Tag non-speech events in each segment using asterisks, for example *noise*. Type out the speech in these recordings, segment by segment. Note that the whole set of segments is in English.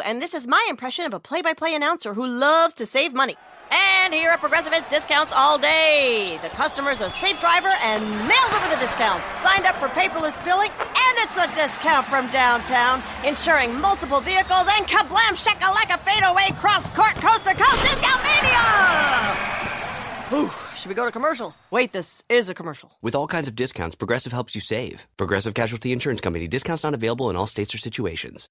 it's and this is my impression of a play by play announcer who loves to save money. And here at Progressive, it's discounts all day. The customer's a safe driver and nails with a discount. Signed up for paperless billing, and it's a discount from downtown. Insuring multiple vehicles and kablam shakalaka fadeaway cross court coast to coast discount mania! Whew, should we go to commercial? Wait, this is a commercial. With all kinds of discounts, Progressive helps you save. Progressive Casualty Insurance Company. Discounts not available in all states or situations.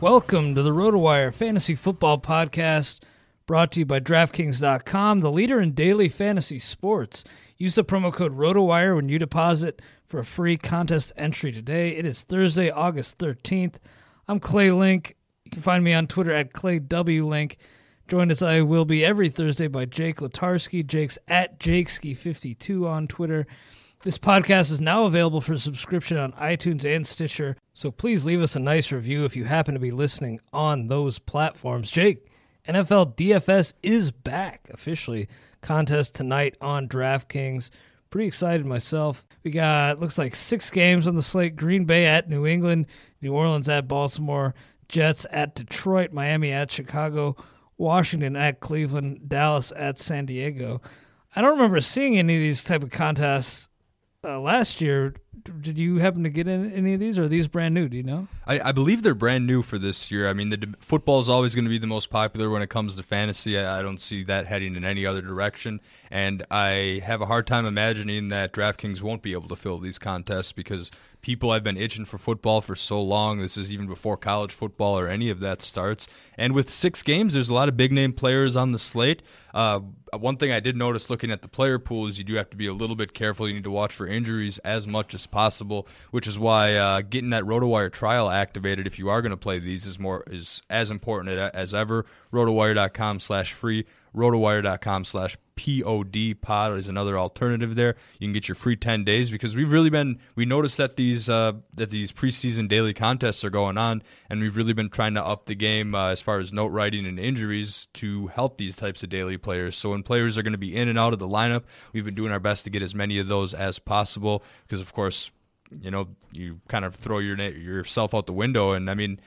Welcome to the RotoWire Fantasy Football Podcast, brought to you by DraftKings.com, the leader in daily fantasy sports. Use the promo code RotoWire when you deposit for a free contest entry today. It is Thursday, August 13th. I'm Clay Link. You can find me on Twitter at ClayWLink. Joined as I will be every Thursday by Jake Letarski. Jake's at Jakeski52 on Twitter. This podcast is now available for subscription on iTunes and Stitcher, so please leave us a nice review if you happen to be listening on those platforms. Jake, NFL DFS is back officially. Contest tonight on DraftKings. Pretty excited myself. We got looks like six games on the slate: Green Bay at New England, New Orleans at Baltimore, Jets at Detroit, Miami at Chicago, Washington at Cleveland, Dallas at San Diego. I don't remember seeing any of these type of contests uh, last year. did you happen to get in any of these, or are these brand new? Do you know? I, I believe they're brand new for this year. I mean, the football is always going to be the most popular when it comes to fantasy. I, I don't see that heading in any other direction, and I have a hard time imagining that DraftKings won't be able to fill these contests because people have been itching for football for so long. This is even before college football or any of that starts. And with six games, there's a lot of big name players on the slate. Uh, one thing I did notice looking at the player pool is you do have to be a little bit careful. You need to watch for injuries as much as possible, which is why uh, getting that RotoWire trial activated if you are going to play these is more is as important as ever. RotoWire.com slash free rotowire.com slash pod pod is another alternative there. You can get your free 10 days because we've really been we noticed that these uh, that these preseason daily contests are going on and we've really been trying to up the game uh, as far as note writing and injuries to help these types of daily players. So when players are going to be in and out of the lineup we've been doing our best to get as many of those as possible because of course you know you kind of throw your yourself out the window. And i mean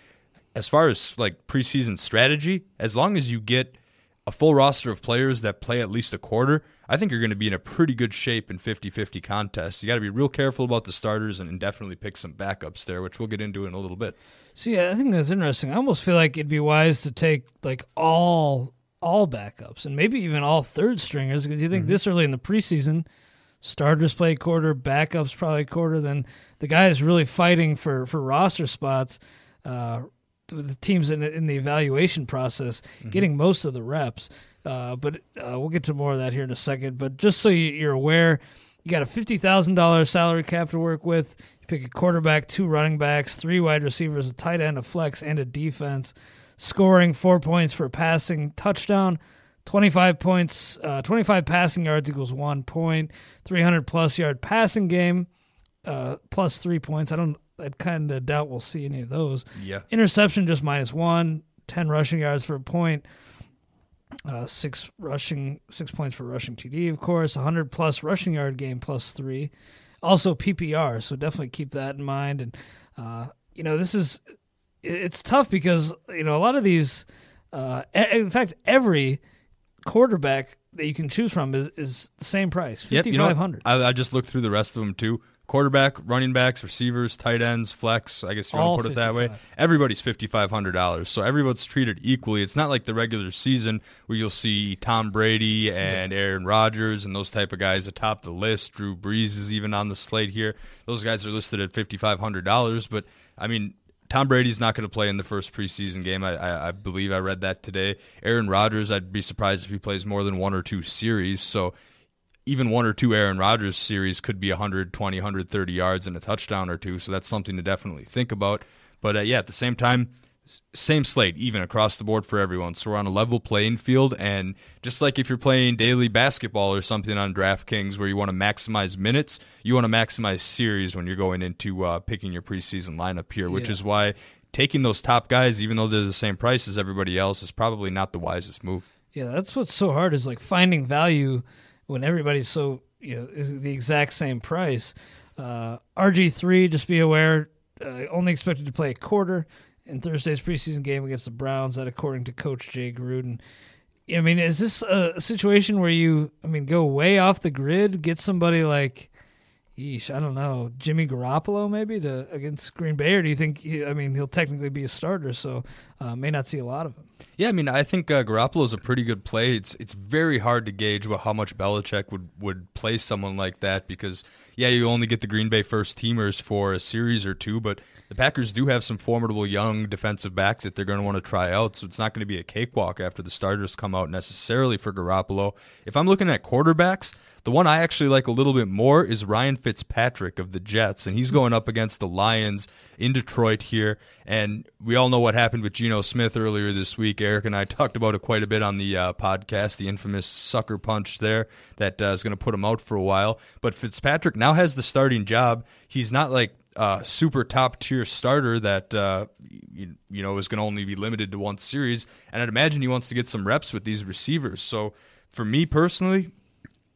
as far as like preseason strategy as long as you get a full roster of players that play at least a quarter, I think you're going to be in a pretty good shape in 50 50 contests. You got to be real careful about the starters and, definitely pick some backups there, which we'll get into in a little bit. See, I think that's interesting. I almost feel like it'd be wise to take like all all backups and maybe even all third stringers because you think mm-hmm. this early in the preseason, starters play quarter, backups probably quarter, then the guys really fighting for for roster spots. Uh, the teams in, in the evaluation process mm-hmm. getting most of the reps. Uh, but uh, we'll get to more of that here in a second. But just so you're aware, you got a fifty thousand dollars salary cap to work with. You pick a quarterback, two running backs, three wide receivers, a tight end, a flex, and a defense. Scoring four points for passing touchdown. 25 points, uh, 25 passing yards equals one point. 300 plus yard passing game, uh, plus three points. I don't I kind of doubt we'll see any of those. Yeah. Interception just minus one. 10 rushing yards for a point. Uh, six rushing, six points for rushing TD, of course. 100 plus rushing yard game plus three. Also PPR, so definitely keep that in mind. And uh, you know, this is it's tough because you know a lot of these. Uh, in fact, every quarterback that you can choose from is, is the same price, fifty five hundred. Yep, you know, I, I just looked through the rest of them too quarterback, running backs, receivers, tight ends, flex. I guess you want to put it that way. Everybody's fifty five hundred dollars, so everyone's treated equally. It's not like the regular season where you'll see Tom Brady and yeah. Aaron Rodgers and those type of guys atop the list. Drew Brees is even on the slate here. Those guys are listed at fifty five hundred dollars, but I mean. Tom Brady's not going to play in the first preseason game. I, I, I, believe I read that today. Aaron Rodgers, I'd be surprised if he plays more than one or two series. So even one or two Aaron Rodgers series could be 120, 130 yards and a touchdown or two. So that's something to definitely think about. But uh, yeah, at the same time, same slate, even across the board for everyone. So we're on a level playing field. And just like if you're playing daily basketball or something on DraftKings where you want to maximize minutes, you want to maximize series when you're going into uh, picking your preseason lineup here, yeah. which is why taking those top guys, even though they're the same price as everybody else, is probably not the wisest move. Yeah, that's what's so hard is like finding value when everybody's so you know is the exact same price. Uh, RG three, just be aware, uh, only expected to play a quarter in Thursday's preseason game against the Browns. That according to Coach Jay Gruden. I mean, is this a situation where you, I mean, go way off the grid, get somebody like Yeesh, I don't know. Jimmy Garoppolo maybe to against Green Bay, or do you think? He, I mean, he'll technically be a starter, so uh, may not see a lot of him. Yeah, I mean, I think uh, Garoppolo is a pretty good play. It's it's very hard to gauge what, how much Belichick would would play someone like that because yeah, you only get the Green Bay first teamers for a series or two, but the Packers do have some formidable young defensive backs that they're going to want to try out, so it's not going to be a cakewalk after the starters come out necessarily for Garoppolo. If I'm looking at quarterbacks, the one I actually like a little bit more is Ryan Fitzpatrick of the Jets, and he's going up against the Lions in Detroit here. And we all know what happened with Geno Smith earlier this week. Eric and I *laughs* talked about it quite a bit on the uh, podcast, the infamous sucker punch there that uh, is going to put him out for a while. But Fitzpatrick now has the starting job. He's not like uh, super top tier starter that uh, you, you, know is going to only be limited to one series. And I'd imagine he wants to get some reps with these receivers. So for me personally,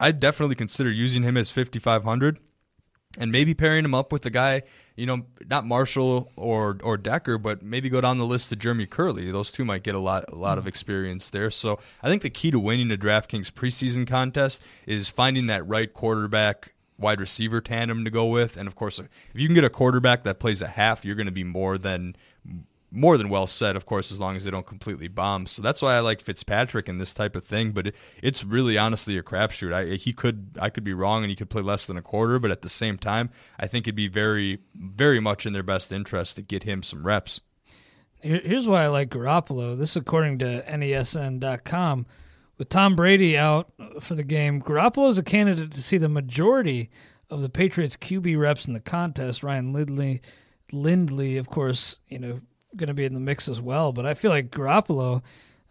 I'd definitely consider using him as 5500 and maybe pairing him up with a guy, you know, not Marshall or or Decker, but maybe go down the list to Jeremy Kerley. Those two might get a lot a lot of hmm. experience there. So I think the key to winning a DraftKings preseason contest is finding that right quarterback wide receiver tandem to go with. And of course, if you can get a quarterback that plays a half, you're going to be more than more than well set, of course, as long as they don't completely bomb. So that's why I like Fitzpatrick in this type of thing. But it, it's really honestly a crapshoot. I he could I could be wrong and he could play less than a quarter, but at the same time, I think it'd be very very much in their best interest to get him some reps. Here's why I like Garoppolo. This is according to NESN.com. With Tom Brady out for the game, Garoppolo is a candidate to see the majority of the Patriots QB reps in the contest. Ryan Lindley, Lindley, of course, you know, going to be in the mix as well. But I feel like Garoppolo,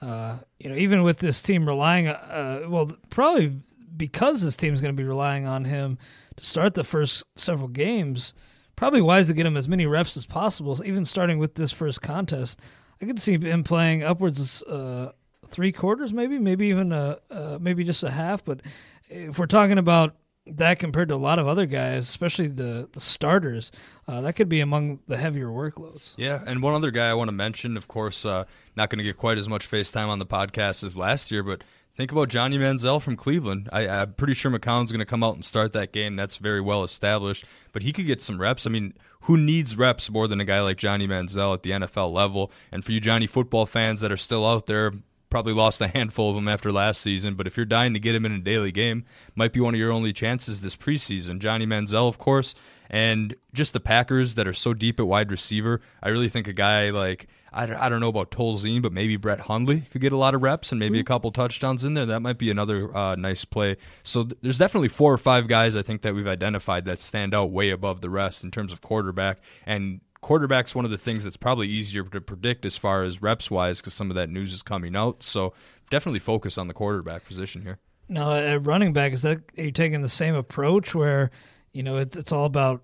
uh, you know, even with this team relying, uh, well, probably because this team is going to be relying on him to start the first several games, probably wise to get him as many reps as possible, even starting with this first contest. I could see him playing upwards uh, three quarters, maybe, maybe even a, uh, maybe just a half. But if we're talking about that compared to a lot of other guys, especially the the starters, uh, that could be among the heavier workloads. Yeah, and one other guy I want to mention, of course, uh, not going to get quite as much face time on the podcast as last year, but think about Johnny Manziel from Cleveland. I, am pretty sure McCown's going to come out and start that game. That's very well established, but he could get some reps. I mean, who needs reps more than a guy like Johnny Manziel at the NFL level? And for you Johnny football fans that are still out there, probably lost a handful of them after last season. But if you're dying to get him in a daily game, might be one of your only chances this preseason. Johnny Manziel, of course, and just the Packers that are so deep at wide receiver. I really think a guy like I don't, I don't know about Tolzien, but maybe Brett Hundley could get a lot of reps and maybe a couple touchdowns in there. That might be another uh, nice play. So th- there's definitely four or five guys I think that we've identified that stand out way above the rest in terms of quarterback and quarterback's one of the things that's probably easier to predict as far as reps wise because some of that news is coming out. So definitely focus on the quarterback position here. Now, at running back, is that are you taking the same approach where you know it's it's all about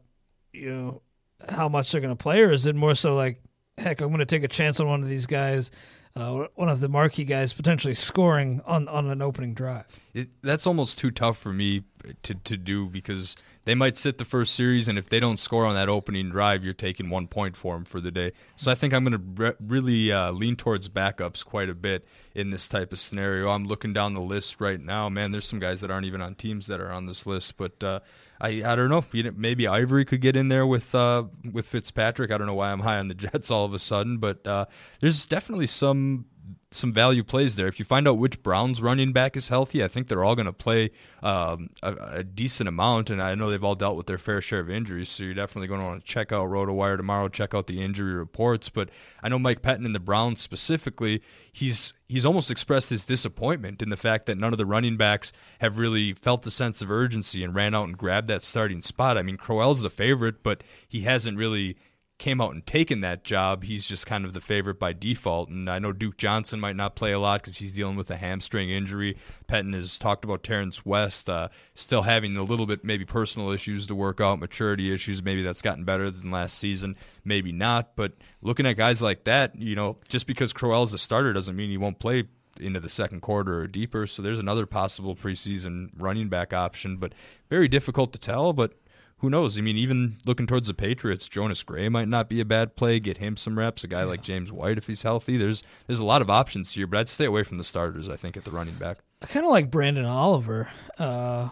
you know how much they're going to play, or is it more so like heck, I'm going to take a chance on one of these guys uh, one of the marquee guys potentially scoring on, on an opening drive. It, that's almost too tough for me to, to do because they might sit the first series, and if they don't score on that opening drive, you're taking one point for them for the day. So I think I'm going to re- really uh, lean towards backups quite a bit in this type of scenario. I'm looking down the list right now. Man, there's some guys that aren't even on teams that are on this list, but uh, I I don't know. Maybe Ivory could get in there with uh, with Fitzpatrick. I don't know why I'm high on the *laughs* Jets all of a sudden, but uh, there's definitely some some value plays there. If you find out which Browns running back is healthy, I think they're all going to play um, a, a, decent amount. And I know they've all dealt with their fair share of injuries, so you're definitely going to want to check out RotoWire tomorrow, check out the injury reports. But I know Mike Pettine and the Browns specifically, he's he's almost expressed his disappointment in the fact that none of the running backs have really felt the sense of urgency and ran out and grabbed that starting spot. I mean, Crowell's the favorite, but he hasn't really came out and taken that job, he's just kind of the favorite by default. And I know Duke Johnson might not play a lot because he's dealing with a hamstring injury. Pettine has talked about Terrance West uh, still having a little bit maybe personal issues to work out, maturity issues. Maybe that's gotten better than last season, maybe not. But looking at guys like that, you know, just because Crowell's a starter doesn't mean he won't play into the second quarter or deeper. So there's another possible preseason running back option, but very difficult to tell. But who knows? I mean, even looking towards the Patriots, Jonas Gray might not be a bad play. Get him some reps. A guy yeah. like James White, if he's healthy, there's there's a lot of options here. But I'd stay away from the starters. I think at the running back. I kind of like Branden Oliver. Uh,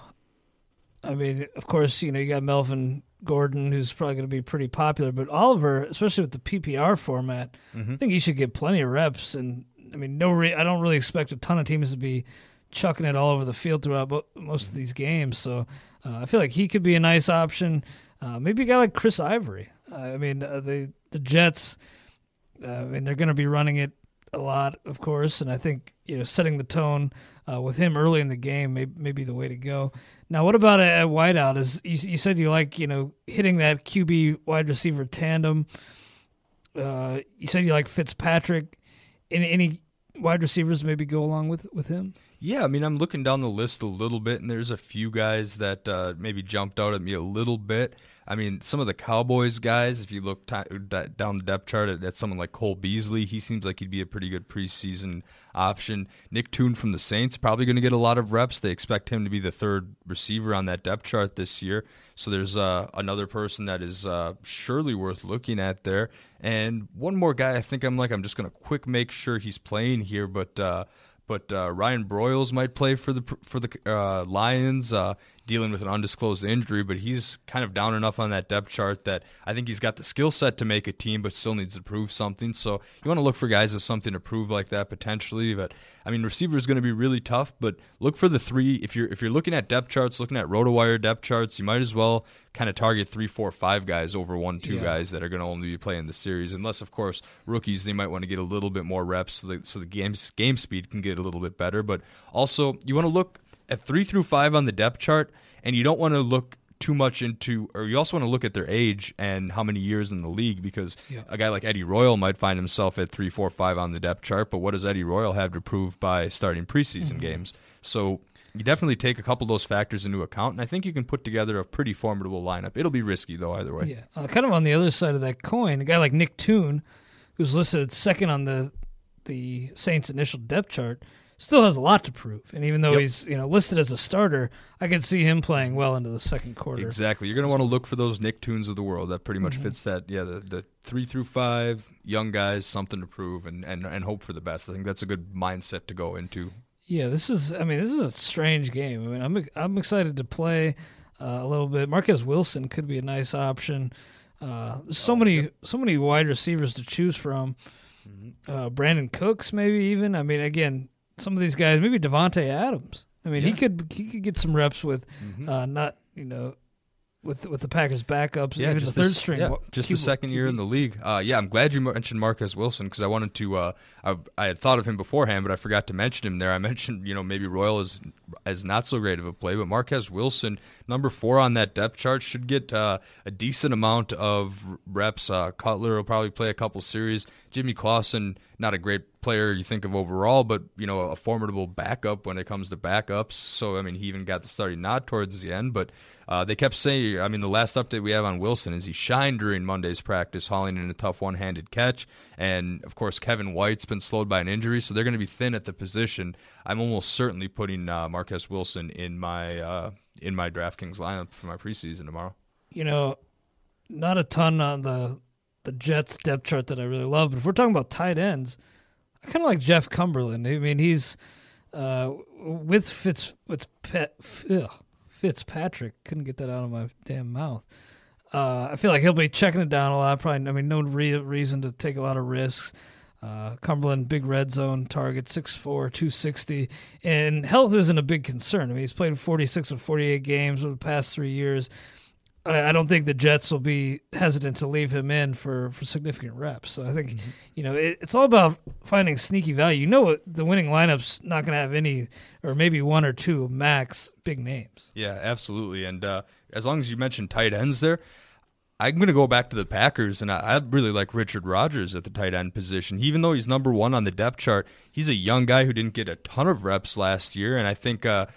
I mean, of course, you know you got Melvin Gordon, who's probably going to be pretty popular, but Oliver, especially with the PPR format, mm-hmm. I think he should get plenty of reps. And I mean, no, re- I don't really expect a ton of teams to be chucking it all over the field throughout most of these games. So uh, I feel like he could be a nice option. Uh, maybe a guy like Chris Ivory. Uh, I mean, uh, the the Jets. Uh, I mean, they're going to be running it a lot, of course, and I think you know setting the tone uh, with him early in the game may, may be the way to go. Now, what about a, a wideout? Is you, you, said you like you know hitting that QB wide receiver tandem. you said you like Fitzpatrick. Any, any wide receivers maybe go along with with him? Yeah, I mean, I'm looking down the list a little bit, and there's a few guys that uh, maybe jumped out at me a little bit. I mean, some of the Cowboys guys, if you look t- down the depth chart at, at, someone like Cole Beasley, he seems like he'd be a pretty good preseason option. Nick Toon from the Saints, probably going to get a lot of reps. They expect him to be the third receiver on that depth chart this year. So there's uh, another person that is uh, surely worth looking at there. And one more guy, I think I'm like, I'm just going to quick make sure he's playing here, but. Uh, but uh, Ryan Broyles might play for the for the uh, Lions. Dealing with an undisclosed injury, but he's kind of down enough on that depth chart that I think he's got the skill set to make a team, but still needs to prove something. So you want to look for guys with something to prove like that potentially. But I mean, receiver is going to be really tough. But look for the three. If you're if you're looking at depth charts, looking at RotoWire depth charts, you might as well kind of target three, four, five guys over one, two Yeah. guys that are going to only be playing the series. Unless, of course, rookies they might want to get a little bit more reps so, so the game game speed can get a little bit better. But also, you want to look at three through five on the depth chart, and you don't want to look too much into, or you also want to look at their age and how many years in the league because Yeah. a guy like Eddie Royal might find himself at three, four, five on the depth chart. But what does Eddie Royal have to prove by starting preseason games? So you definitely take a couple of those factors into account, and I think you can put together a pretty formidable lineup. It'll be risky though, either way. Yeah, uh, kind of on the other side of that coin, a guy like Nick Toon, who's listed second on the the Saints' initial depth chart, still has a lot to prove. And even though Yep. he's you know listed as a starter, I could see him playing well into the second quarter. Exactly. You're going to want to look for those Nicktoons of the world. That pretty much Mhm. fits that. Yeah, the, the three through five young guys, something to prove, and, and and hope for the best. I think that's a good mindset to go into. Yeah, this is. I mean, this is a strange game. I mean, I'm I'm excited to play uh, a little bit. Marquess Wilson could be a nice option. Uh, there's so many so many wide receivers to choose from. Uh, Brandin Cooks, maybe even. I mean, again, some of these guys, maybe Davante Adams. I mean, he could he could get some reps with Mhm. uh, not you know with with the Packers backups. Yeah, even just the third this- string. yeah, just the QB second year in the league. Uh, yeah, I'm glad you mentioned Marquess Wilson because I wanted to. Uh, I, I had thought of him beforehand, but I forgot to mention him there. I *laughs* mentioned, you know, maybe Royal is as not so great of a play, but Marquess Wilson, number four on that depth chart, should get uh, a decent amount of reps. Uh, Cutler will probably play a couple series. Jimmy Clausen, not a great player you think of overall, but you know, a formidable backup when it comes to backups. So I mean, he even got the starting nod towards the end, but. Uh, they kept saying, I mean, the last update we have on Wilson is he shined during Monday's practice, hauling in a tough one handed catch. And of course, Kevin White's been slowed by an injury, so they're going to be thin at the position. I'm almost certainly putting uh, Marquess Wilson in my uh, in my DraftKings lineup for my preseason tomorrow. you know, not a ton on the the Jets depth chart that I really love. But if we're talking about tight ends, I kind of like Jeff Cumberland. I mean, he's uh, with Fitz with ugh, Fitzpatrick. Couldn't get that out of my damn mouth. Uh, I feel like he'll be checking it down a lot. Probably, I mean, no re- reason to take a lot of risks. Uh, Cumberland, big red zone target, 6'4", 260. And health isn't a big concern. I mean, he's played 46 of 48 games over the past three years. I I don't think the Jets will be hesitant to leave him in for, for significant reps. So I think, you know, it, it's all about finding sneaky value. You know, what the winning lineup's not going to have any, or maybe one or two max big names. Yeah, absolutely. And uh, as long as you mentioned tight ends there, I'm going to go back to the Packers, and I, I really like Richard Rodgers at the tight end position. Even though he's number one on the depth chart, he's a young guy who didn't get a ton of reps last year, and I think uh, he-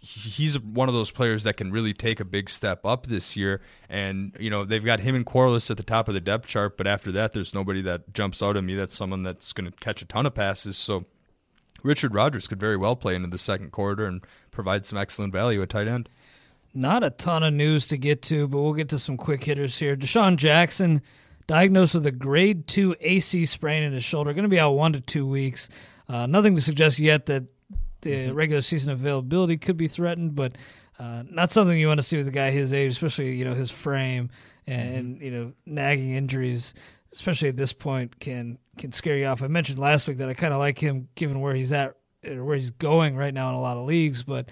he's one of those players that can really take a big step up this year. And you know they've got him and Quarless at the top of the depth chart, but after that, there's nobody that jumps out at me. That's someone that's going to catch a ton of passes. So Richard Rodgers could very well play into the second quarter and provide some excellent value at tight end. Not a ton of news to get to, but we'll get to some quick hitters here. DeSean Jackson diagnosed with a grade two AC sprain in his shoulder, going to be out one to two weeks. Uh, nothing to suggest yet that the regular season availability could be threatened, but uh, not something you want to see with a guy his age, especially you know his frame and you know nagging injuries, especially at this point, can can scare you off. I mentioned last week that I kind of like him given where he's at or where he's going right now in a lot of leagues, but.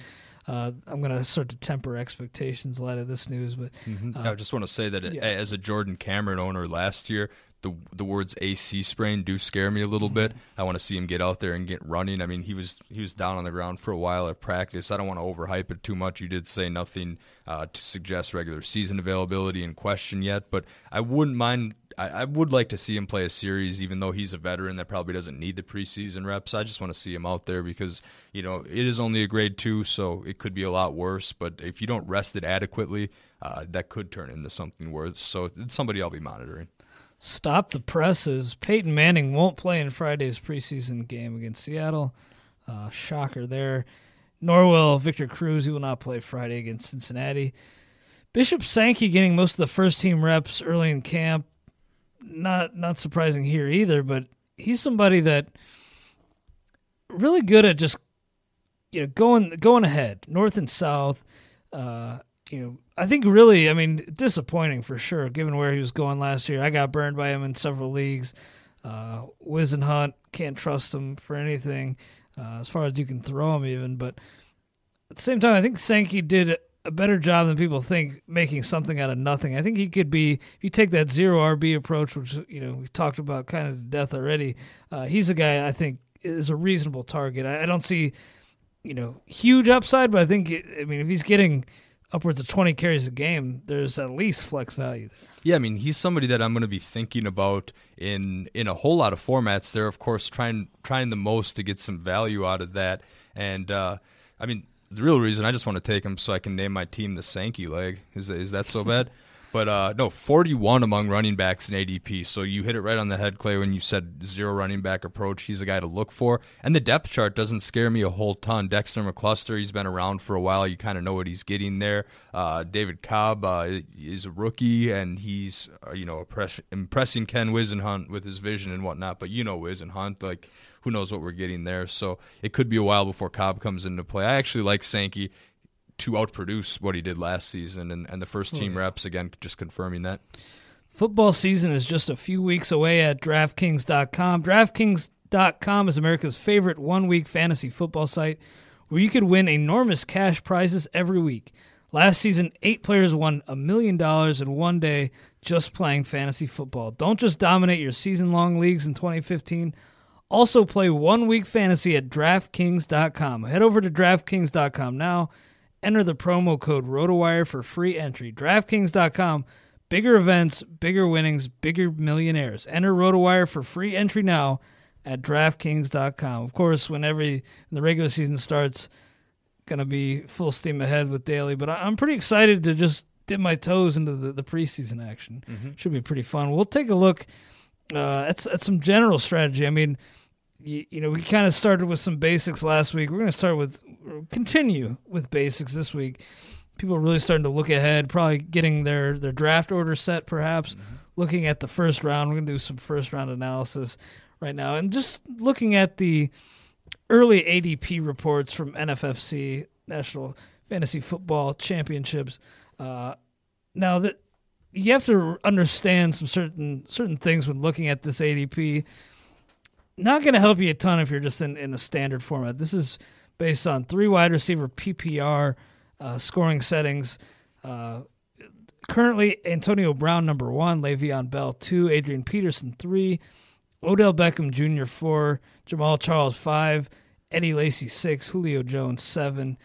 Uh, I'm gonna start to temper expectations in light of this news, but Mhm. uh, I just want to say that yeah. as a Jordan Cameron owner last year, the the words AC sprain do scare me a little bit. I want to see him get out there and get running. I mean, he was he was down on the ground for a while at practice. I don't want to overhype it too much. You did say nothing uh, to suggest regular season availability in question yet, but I wouldn't mind. I, I would like to see him play a series, even though he's a veteran that probably doesn't need the preseason reps. I just want to see him out there because you know it is only a grade two, so it could be a lot worse. But if you don't rest it adequately, uh, that could turn into something worse. So it's somebody I'll be monitoring. Stop the presses. Peyton Manning won't play in Friday's preseason game against Seattle. Uh, shocker there. Nor will Victor Cruz. He will not play Friday against Cincinnati. Bishop Sankey getting most of the first team reps early in camp. Not not surprising here either, but he's somebody that really good at just you know going going ahead north and south. Uh, you know, I think really, I mean, disappointing for sure, given where he was going last year. I got burned by him in several leagues. Uh, Whisenhunt can't trust him for anything, uh, as far as you can throw him even. But at the same time, I think Sankey did a better job than people think making something out of nothing. I think he could be if you take that zero RB approach, which you know we've talked about kind of to death already. Uh, he's a guy I think is a reasonable target. I, I don't see you know huge upside, but I think I mean if he's getting upwards of 20 carries a game, there's at least flex value there. Yeah, I mean, he's somebody that I'm going to be thinking about in in a whole lot of formats. They're of course trying trying the most to get some value out of that, and uh, I mean, the real reason I just want to take him so I can name my team the Sankey leg. Is is that so bad? *laughs* But uh, no, 41 among running backs in ADP. So you hit it right on the head, Clay, when you said zero running back approach. He's a guy to look for. And the depth chart doesn't scare me a whole ton. Dexter McCluster, he's been around for a while. You kind of know what he's getting there. Uh, David Cobb uh, is a rookie, and he's uh, you know impressing Ken Whisenhunt with his vision and whatnot. But you know Whisenhunt, like who knows what we're getting there. So it could be a while before Cobb comes into play. I actually like Sankey to outproduce what he did last season, and, and the first oh, team oh, yeah. reps again just confirming that. Football season is just a few weeks away at DraftKings.com. DraftKings.com is America's favorite one week fantasy football site where you could win enormous cash prizes every week. Last season, eight players won a million dollars in one day just playing fantasy football. Don't just dominate your season long leagues in 2015. Also, play one week fantasy at DraftKings.com. Head over to DraftKings.com now Enter the promo code ROTOWIRE for free entry. DraftKings.com. Bigger events, bigger winnings, bigger millionaires. Enter ROTOWIRE for free entry now at DraftKings.com. Of course, when whenever the regular season starts, going to be full steam ahead with daily. But I'm pretty excited to just dip my toes into the, the preseason action. Mm-hmm. Should be pretty fun. We'll take a look uh, at, at some general strategy. I mean, you, you know, we kind of started with some basics last week. We're going to start with continue with basics this week. People are really starting to look ahead, probably getting their their draft order set, perhaps mm-hmm. looking at the first round. We're going to do some first round analysis right now, and just looking at the early ADP reports from NFFC National Fantasy Football Championships. Uh, now that you have to understand some certain certain things when looking at this ADP not going to help you a ton if you're just in, in the standard format. This is based on three wide receiver PPR uh, scoring settings. Uh, currently, Antonio Brown, number one, Le'Veon Bell, two, Adrian Peterson, three, Odell Beckham Jr., four, Jamaal Charles, five, Eddie Lacy, six, Julio Jones, seven.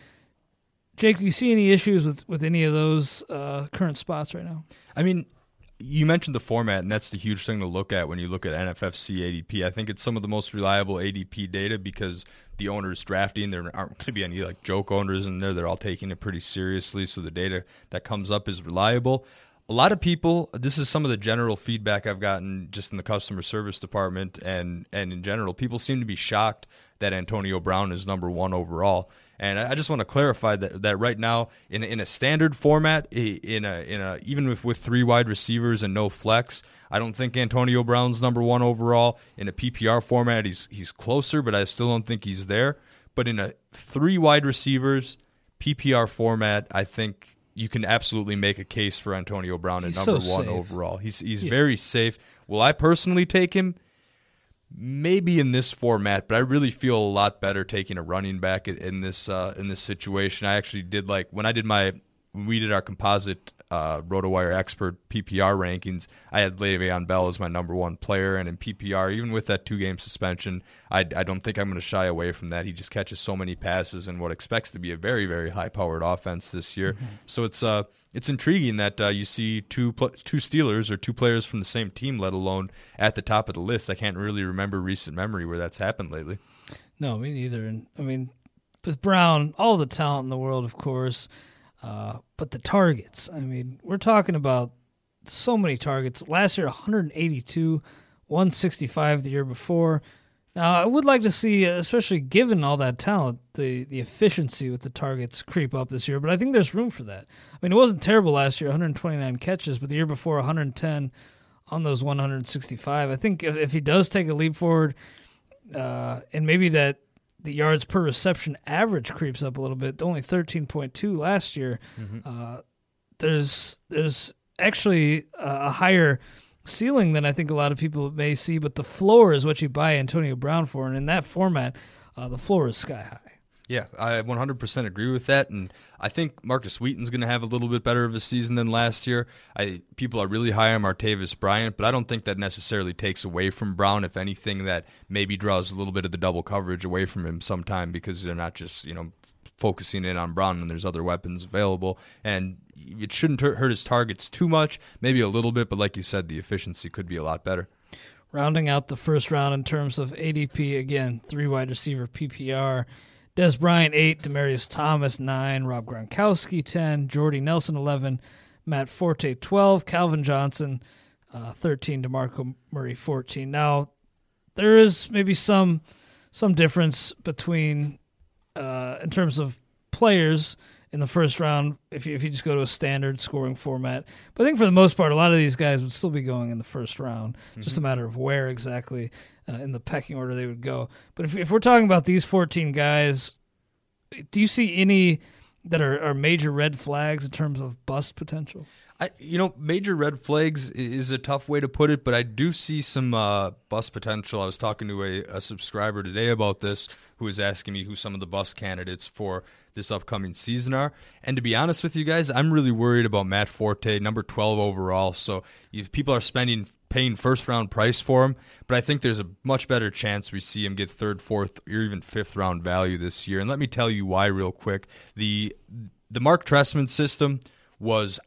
Jake, do you see any issues with, with any of those uh, current spots right now? I mean, you mentioned the format, and that's the huge thing to look at when you look at NFFC ADP. I think it's some of the most reliable ADP data because the owners drafting there aren't going to be any like joke owners in there. They're all taking it pretty seriously, so the data that comes up is reliable. A lot of people, this is some of the general feedback I've gotten just in the customer service department and and in general. People seem to be shocked that Antonio Brown is number one overall. And I just want to clarify that, that right now, in, in a standard format, in a in a even with, with three wide receivers and no flex, I don't think Antonio Brown's number one overall. In a PPR format, he's he's closer, but I still don't think he's there. But in a three wide receivers PPR format, I think you can absolutely make a case for Antonio Brown at number so one overall. He's he's yeah. very safe. Will I personally take him? Maybe in this format, but I really feel a lot better taking a running back in this uh, in this situation. I actually did like when I did my when we did our composite uh, RotoWire expert PPR rankings, I had Le'Veon Bell as my number one player, and in PPR, even with that two game suspension, I, I don't think I'm going to shy away from that. He just catches so many passes in what expects to be a very very high powered offense this year. Mm-hmm. So it's uh it's intriguing that uh, you see two pl- two Steelers or two players from the same team, let alone at the top of the list. I can't really remember recent memory where that's happened lately. No, me neither. And I mean, with Brown, all the talent in the world, of course. Uh, but the targets, I mean, we're talking about so many targets. Last year, 182, 165 the year before. Now, I would like to see, especially given all that talent, the, the efficiency with the targets creep up this year, but I think there's room for that. I mean, it wasn't terrible last year, 129 catches, but the year before, 110 on those 165. I think if, if he does take a leap forward, uh, and maybe that the yards per reception average creeps up a little bit. Only thirteen point two last year. Mm-hmm. Uh, there's there's actually a higher ceiling than I think a lot of people may see, but the floor is what you buy Antonio Brown for, and in that format, uh, the floor is sky high. Yeah, I 100% agree with that, and I think Markus Wheaton's going to have a little bit better of a season than last year. I people are really high on Martavis Bryant, but I don't think that necessarily takes away from Brown. If anything, that maybe draws a little bit of the double coverage away from him sometime because they're not just you know focusing in on Brown and there's other weapons available, and it shouldn't hurt his targets too much. Maybe a little bit, but like you said, the efficiency could be a lot better. Rounding out the first round in terms of ADP, again, three wide receiver PPR. Dez Bryant, 8. Demaryius Thomas, 9. Rob Gronkowski, 10. Jordy Nelson, 11. Matt Forte, 12. Calvin Johnson, uh, 13. DeMarco Murray, 14. Now, there is maybe some some difference between, uh, in terms of players in the first round if you, if you just go to a standard scoring format. But I think for the most part, a lot of these guys would still be going in the first round. Mm-hmm. Just a matter of where exactly uh, in the pecking order they would go. But if, if we're talking about these 14 guys, do you see any that are, are major red flags in terms of bust potential? I, you know, major red flags is a tough way to put it, but I do see some uh, bust potential. I was talking to a, a subscriber today about this who was asking me who some of the bust candidates for this upcoming season are. And to be honest with you guys, I'm really worried about Matt Forte, number 12 overall. So if people are spending paying first round price for him, but I think there's a much better chance we see him get third, fourth, or even fifth round value this year. And let me tell you why real quick. The the Marc Trestman system was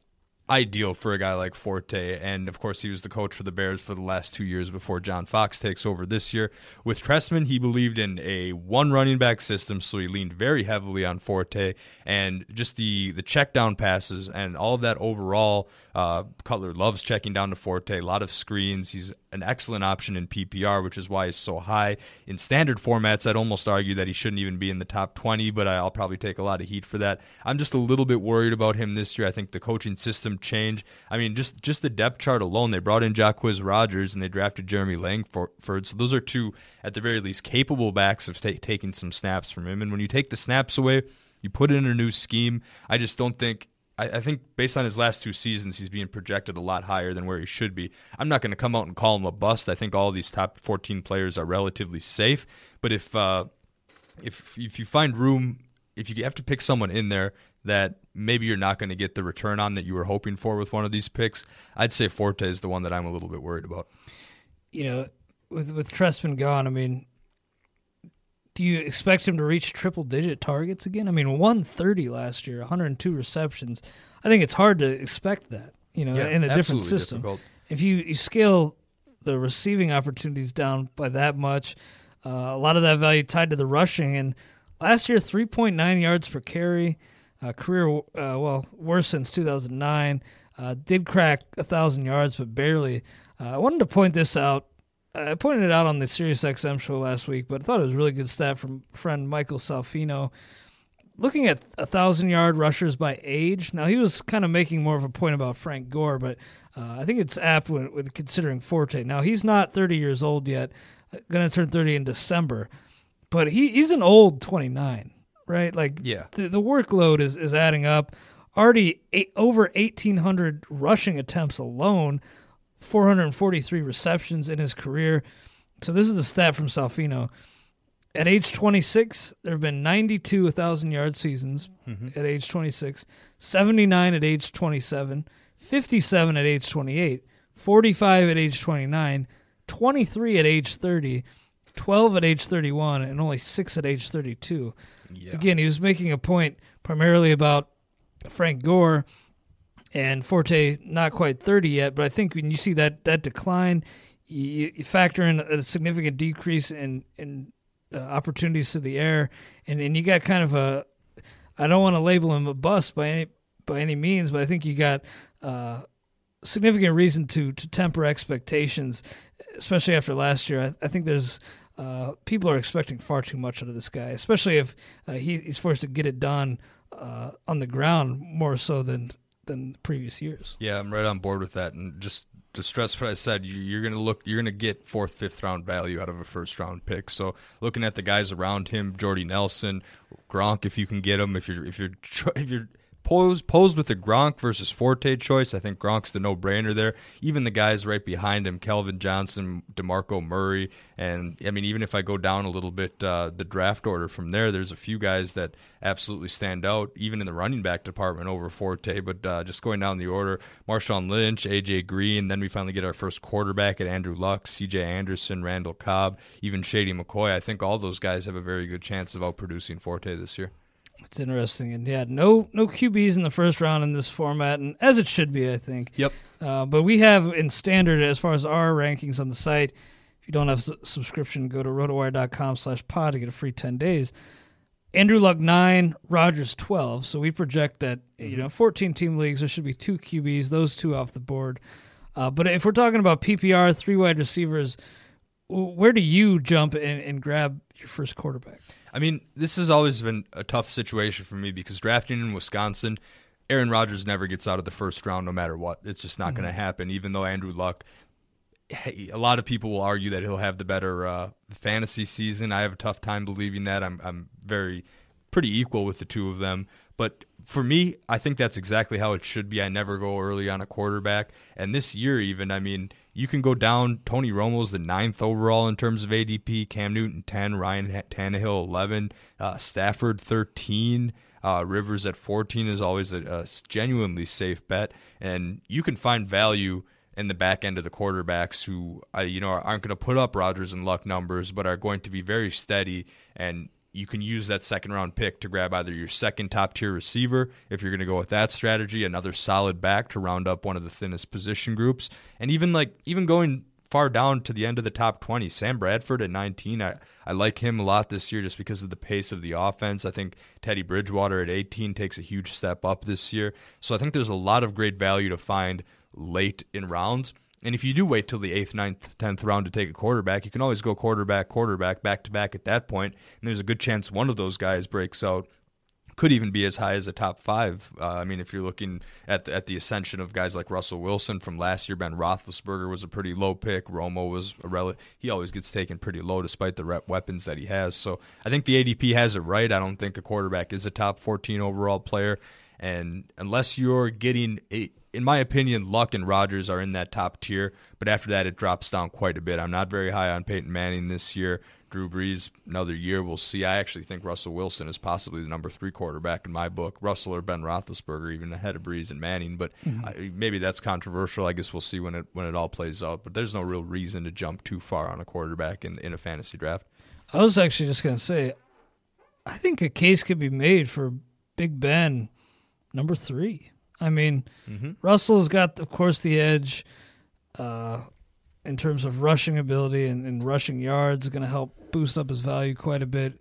ideal for a guy like Forte. And of course, he was the coach for the Bears for the last two years before John Fox takes over this year. With Trestman, he believed in a one running back system, so he leaned very heavily on Forte and just the the check down passes and all of that overall. Uh, Cutler loves checking down to Forte, a lot of screens. He's an excellent option in PPR, which is why he's so high. In standard formats, I'd almost argue that he shouldn't even be in the top 20, but I'll probably take a lot of heat for that. I'm just a little bit worried about him this year. I think the coaching system change. I mean, just just the depth chart alone, they brought in Jacquizz Rodgers and they drafted Jeremy Langford. So those are two, at the very least, capable backs of t- taking some snaps from him. And when you take the snaps away, you put in a new scheme. I just don't think I, I, think based on his last two seasons, he's being projected a lot higher than where he should be. I'm not going to come out and call him a bust. I think all these top 14 players are relatively safe. But if uh, if if you find room, if you have to pick someone in there that maybe you're not going to get the return on that you were hoping for with one of these picks, I'd say Forte is the one that I'm a little bit worried about. You know, with with Trestman gone, I mean, do you expect him to reach triple digit targets again? I mean, 130 last year, 102 receptions. I think it's hard to expect that, you know, yeah, in a different system. Difficult. If you, you scale the receiving opportunities down by that much, uh, a lot of that value tied to the rushing. And last year, 3.9 yards per carry, uh, career, uh, well, worse since 2009. Uh, did crack a 1,000 yards, but barely. Uh, I wanted to point this out I pointed it out on the SiriusXM show last week, but I thought it was a really good stat from friend Michael Salfino. Looking at a thousand yard rushers by age. Now he was kind of making more of a point about Frank Gore, but uh, I think it's apt when, when, considering Forte. Now he's not 30 years old yet, uh, going to turn 30 in December, but he, he's an old 29, right? Like yeah, the, the workload is is adding up. Already eight, over 1,800 rushing attempts alone 443 receptions in his career. So this is the stat from Salfino. At age 26, there have been 92 1,000 yard seasons mm-hmm. at age 26, 79 at age 27, 57 at age 28, 45 at age 29, 23 at age 30, 12 at age 31, and only 6 at age 32. Yeah. Again, he was making a point primarily about Frank Gore and Forte not quite 30 yet, but I think when you see that that decline, you, you factor in a significant decrease in in uh, opportunities to the air, and and you got kind of a I don't want to label him a bust by any by any means, but I think you got uh, significant reason to to temper expectations, especially after last year. I, I think there's uh, people are expecting far too much out of this guy, especially if uh, he, he's forced to get it done uh, on the ground more so than than previous years. Yeah, I'm right on board with that. And just to stress what I said, you, you're going to look, you're going to get fourth, fifth round value out of a first round pick. So looking at the guys around him, Jordy Nelson, Gronk, if you can get him, if you're if you're if you're posed posed with the Gronk versus Forte choice, I think Gronk's the no brainer there. Even the guys right behind him, Calvin Johnson, Demarco Murray, and I mean even if I go down a little bit uh, the draft order from there, there's a few guys that absolutely stand out, even in the running back department over Forte. But uh, just going down the order, Marshawn Lynch, AJ Green, then we finally get our first quarterback at Andrew Luck, CJ Anderson, Randall Cobb, even Shady McCoy. I think all those guys have a very good chance of outproducing Forte this year. It's interesting, and yeah, no no QBs in the first round in this format, and as it should be, I think. Yep. Uh, but we have in standard as far as our rankings on the site. If you don't have a subscription, go to rotowire.com slash pod to get a free 10 days. Andrew Luck 9, Rodgers 12. So we project that, you know, 14 team leagues, there should be two QBs, those two off the board. Uh, but if we're talking about PPR, three wide receivers, where do you jump and, and grab your first quarterback? I mean, this has always been a tough situation for me because drafting in Wisconsin, Aaron Rodgers never gets out of the first round no matter what. It's just not mm-hmm. going to happen, even though Andrew Luck. Hey, a lot of people will argue that he'll have the better uh, fantasy season. I have a tough time believing that. I'm I'm very pretty equal with the two of them. But for me, I think that's exactly how it should be. I never go early on a quarterback. And this year, even, I mean, you can go down. Tony Romo's the ninth overall in terms of ADP. Cam Newton, 10. Ryan Tannehill, 11. Uh, Stafford, 13. Uh, Rivers at 14 is always a, a genuinely safe bet. And you can find value in the back end of the quarterbacks who, uh, you know, aren't going to put up Rodgers and Luck numbers, but are going to be very steady and you can use that second round pick to grab either your second top tier receiver, if you're going to go with that strategy, another solid back to round up one of the thinnest position groups, and even like even going far down to the end of the top 20. Sam Bradford at 19, I, I like him a lot this year just because of the pace of the offense. I think Teddy Bridgewater at 18 takes a huge step up this year. So I think there's a lot of great value to find late in rounds. And if you do wait till the eighth, ninth, tenth round to take a quarterback, you can always go quarterback, quarterback, back to back at that point, and there's a good chance one of those guys breaks out. Could even be as high as a top five. Uh, I mean, if you're looking at the, at the ascension of guys like Russell Wilson from last year, Ben Roethlisberger was a pretty low pick. Romo was a rel- he always gets taken pretty low despite the rep weapons that he has. So I think the ADP has it right. I don't think a quarterback is a top 14 overall player, and unless you're getting a in my opinion, Luck and Rodgers are in that top tier, but after that, it drops down quite a bit. I'm not very high on Peyton Manning this year. Drew Brees, another year, we'll see. I actually think Russell Wilson is possibly the number three quarterback in my book. Russell or Ben Roethlisberger, even ahead of Brees and Manning, but mm-hmm. I, maybe that's controversial. I guess we'll see when it when it all plays out. But there's no real reason to jump too far on a quarterback in, in a fantasy draft. I was actually just going to say, I think a case could be made for Big Ben, number three. I mean, mm-hmm. Russell's got, of course, the edge uh, in terms of rushing ability and, and rushing yards. Going to help boost up his value quite a bit.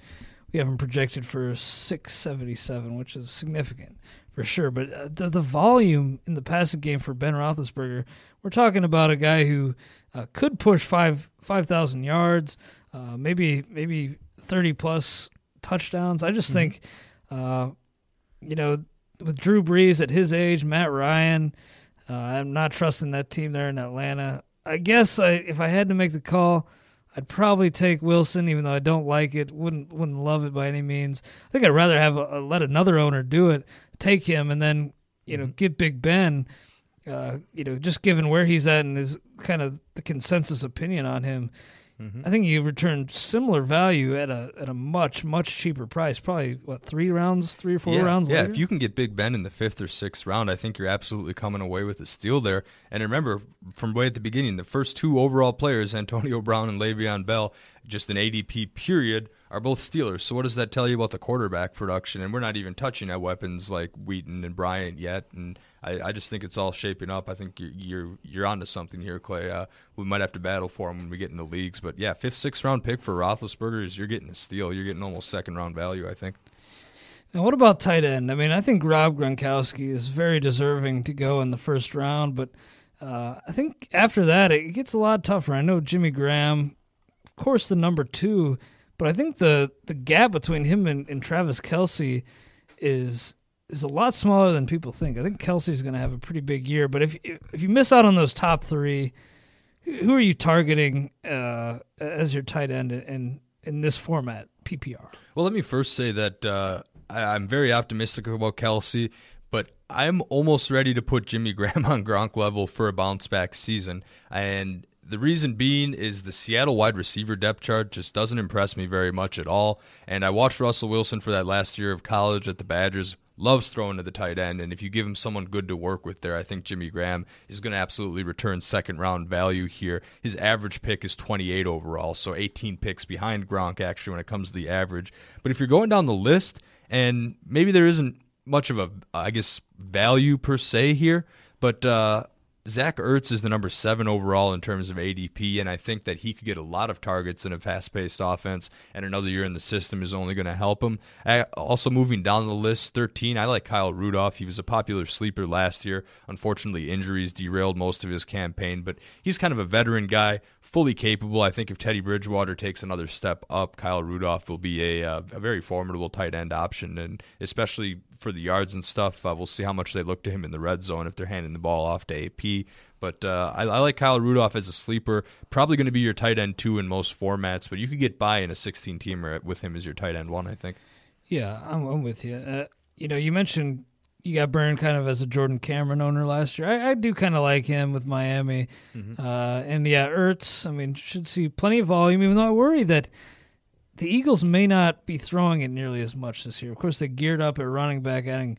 We have him projected for 677, which is significant for sure. But uh, the, the volume in the passing game for Ben Roethlisberger, we're talking about a guy who uh, could push five five thousand yards, uh, maybe maybe thirty plus touchdowns. I just mm-hmm. think, uh, you know, with Drew Brees at his age, Matt Ryan, uh, I'm not trusting that team there in Atlanta. I guess I, if I had to make the call, I'd probably take Wilson, even though I don't like it. wouldn't wouldn't love it by any means. I think I'd rather have a, a, let another owner do it, take him, and then you know mm-hmm. get Big Ben. Uh, you know, just given where he's at and his kind of the consensus opinion on him, Mm-hmm. I think you returned similar value at a at a much much cheaper price. Probably what three rounds, three or four yeah, rounds. Yeah, later? if you can get Big Ben in the fifth or sixth round, I think you're absolutely coming away with a steal there. And remember, from way at the beginning, the first two overall players, *laughs* Antonio Brown and Le'Veon Bell, just an ADP period, are both Steelers. So what does that tell you about the quarterback production? And we're not even touching at weapons like Wheaton and Bryant yet. And I, I just think it's all shaping up. I think you're you're, you're onto something here, Clay. Uh, we might have to battle for him when we get in the leagues, but yeah, fifth, sixth round pick for Roethlisberger is you're getting a steal. You're getting almost second round value, I think. Now, what about tight end? I mean, I think Rob Gronkowski is very deserving to go in the first round, but uh, I think after that it gets a lot tougher. I know Jimmy Graham, of course, the number two, but I think the the gap between him and, and Travis Kelce is is a lot smaller than people think. I think Kelce's going to have a pretty big year, but if if you miss out on those top three, who are you targeting uh, as your tight end in in this format PPR? Well, let me first say that uh, I, I'm very optimistic about Kelce, but I'm almost ready to put Jimmy *laughs* Graham on Gronk level for a bounce back season, and the reason being is the Seattle wide receiver depth chart just doesn't impress me very much at all. And I watched Russell Wilson for that last year of college at the Badgers loves throwing to the tight end, and if you give him someone good to work with there, I think Jimmy Graham is going to absolutely return second round value here. His average pick is 28 overall, so 18 picks behind Gronk actually when it comes to the average. But if you're going down the list, and maybe there isn't much of a, I guess, value per se here, but uh, Zach Ertz is the number seven overall in terms of ADP, and I think that he could get a lot of targets in a fast paced offense, and another year in the system is only going to help him. also, moving down the list, 13, I like Kyle Rudolph. He was a popular sleeper last year. Unfortunately, injuries derailed most of his campaign, but he's kind of a veteran guy, fully capable. I think if Teddy Bridgewater takes another step up, Kyle Rudolph will be a, uh, a very formidable tight end option, and especially for the yards and stuff. Uh, we'll see how much they look to him in the red zone if they're handing the ball off to AP. But uh, I, I, like Kyle Rudolph as a sleeper. Probably going to be your tight end two in most formats, but you could get by in a 16 teamer with him as your tight end one. I think. Yeah, I'm, I'm with you. Uh, you know, you mentioned you got burned kind of as a Jordan Cameron owner last year. I, I do kind of like him with Miami, mm-hmm. uh, and yeah, Ertz. I mean, should see plenty of volume. Even though I worry that the Eagles may not be throwing it nearly as much this year. Of course, they geared up at running back, adding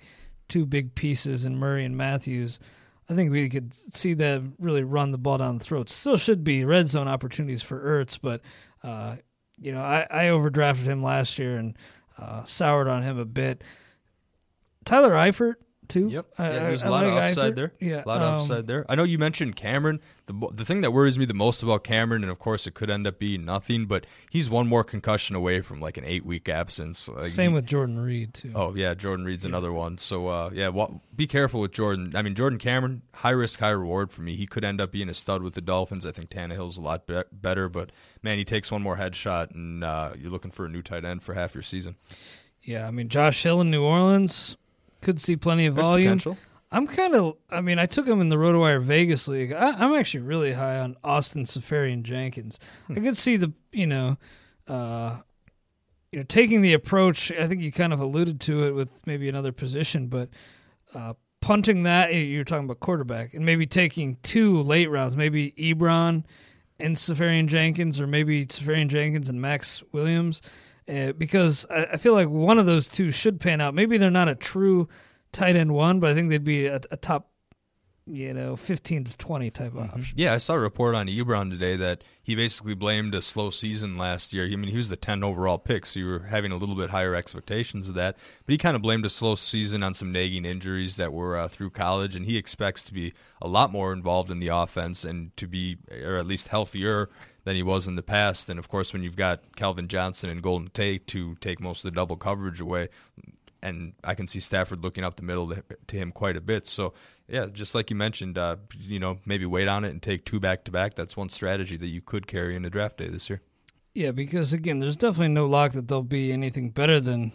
two big pieces in Murray and Matthews. I think we could see them really run the ball down the throat. Still should be red zone opportunities for Ertz, but uh, you know I, I overdrafted him last year and uh, soured on him a bit. Tyler Eifert, too. Yep. Yeah, there's a lot of upside there. Yeah, a lot um, of upside there. I know you mentioned Cameron. The the thing that worries me the most about Cameron, and of course it could end up being nothing, but he's one more concussion away from like an eight week absence. Like Same with Jordan Reed too. Oh yeah, Jordan Reed's yeah. another one. So uh, yeah, well, be careful with Jordan. I mean Jordan Cameron, high risk, high reward for me. He could end up being a stud with the Dolphins. I think Tannehill's a lot be- better, but man, he takes one more headshot, and uh, you're looking for a new tight end for half your season. Yeah, I mean Josh Hill in New Orleans could see plenty of There's volume. Potential. I'm kind of. I mean, I took him in the RotoWire Vegas League. I, am actually really high on Austin Seferian-Jenkins. Hmm. I could see the you know, uh, you know, taking the approach. I think you kind of alluded to it with maybe another position, but uh, punting that you're talking about quarterback, and maybe taking two late rounds, maybe Ebron and Seferian-Jenkins, or maybe Seferian-Jenkins and Maxx Williams, uh, because I, I feel like one of those two should pan out. Maybe they're not a true tight end one, but I think they'd be a, a top, you know, fifteen to twenty type mm-hmm. option. Yeah, I saw a report on Ebron today that he basically blamed a slow season last year. I mean, he was the 10 overall pick, so you were having a little bit higher expectations of that. But he kind of blamed a slow season on some nagging injuries that were uh, through college, and he expects to be a lot more involved in the offense and to be, or at least healthier than he was in the past. And of course, when you've got Calvin Johnson and Golden Tate to take most of the double coverage away, and I can see Stafford looking up the middle to, to him quite a bit. So yeah, just like you mentioned, uh, you know, maybe wait on it and take two back to back. That's one strategy that you could carry into draft day this year. Yeah, because again, there's definitely no lock that they'll be anything better than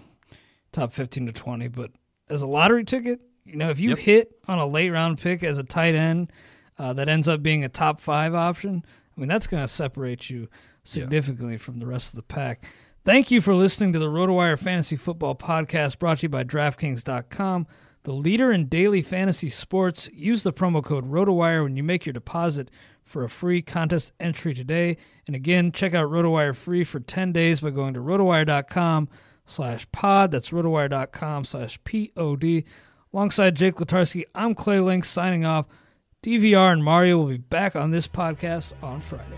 top 15 to 20. But as a lottery ticket, you know, if you yep. hit on a late round pick as a tight end uh, that ends up being a top five option, I mean, that's going to separate you significantly yeah. from the rest of the pack. Thank you for listening to the RotoWire Fantasy Football Podcast brought to you by DraftKings.com, the leader in daily fantasy sports. Use the promo code RotoWire when you make your deposit for a free contest entry today. And again, check out RotoWire free for 10 days by going to RotoWire.com slash pod. That's RotoWire.com slash P-O-D. Alongside Jake Letarski, I'm Clay Link signing off. DVR and Mario will be back on this podcast on Friday.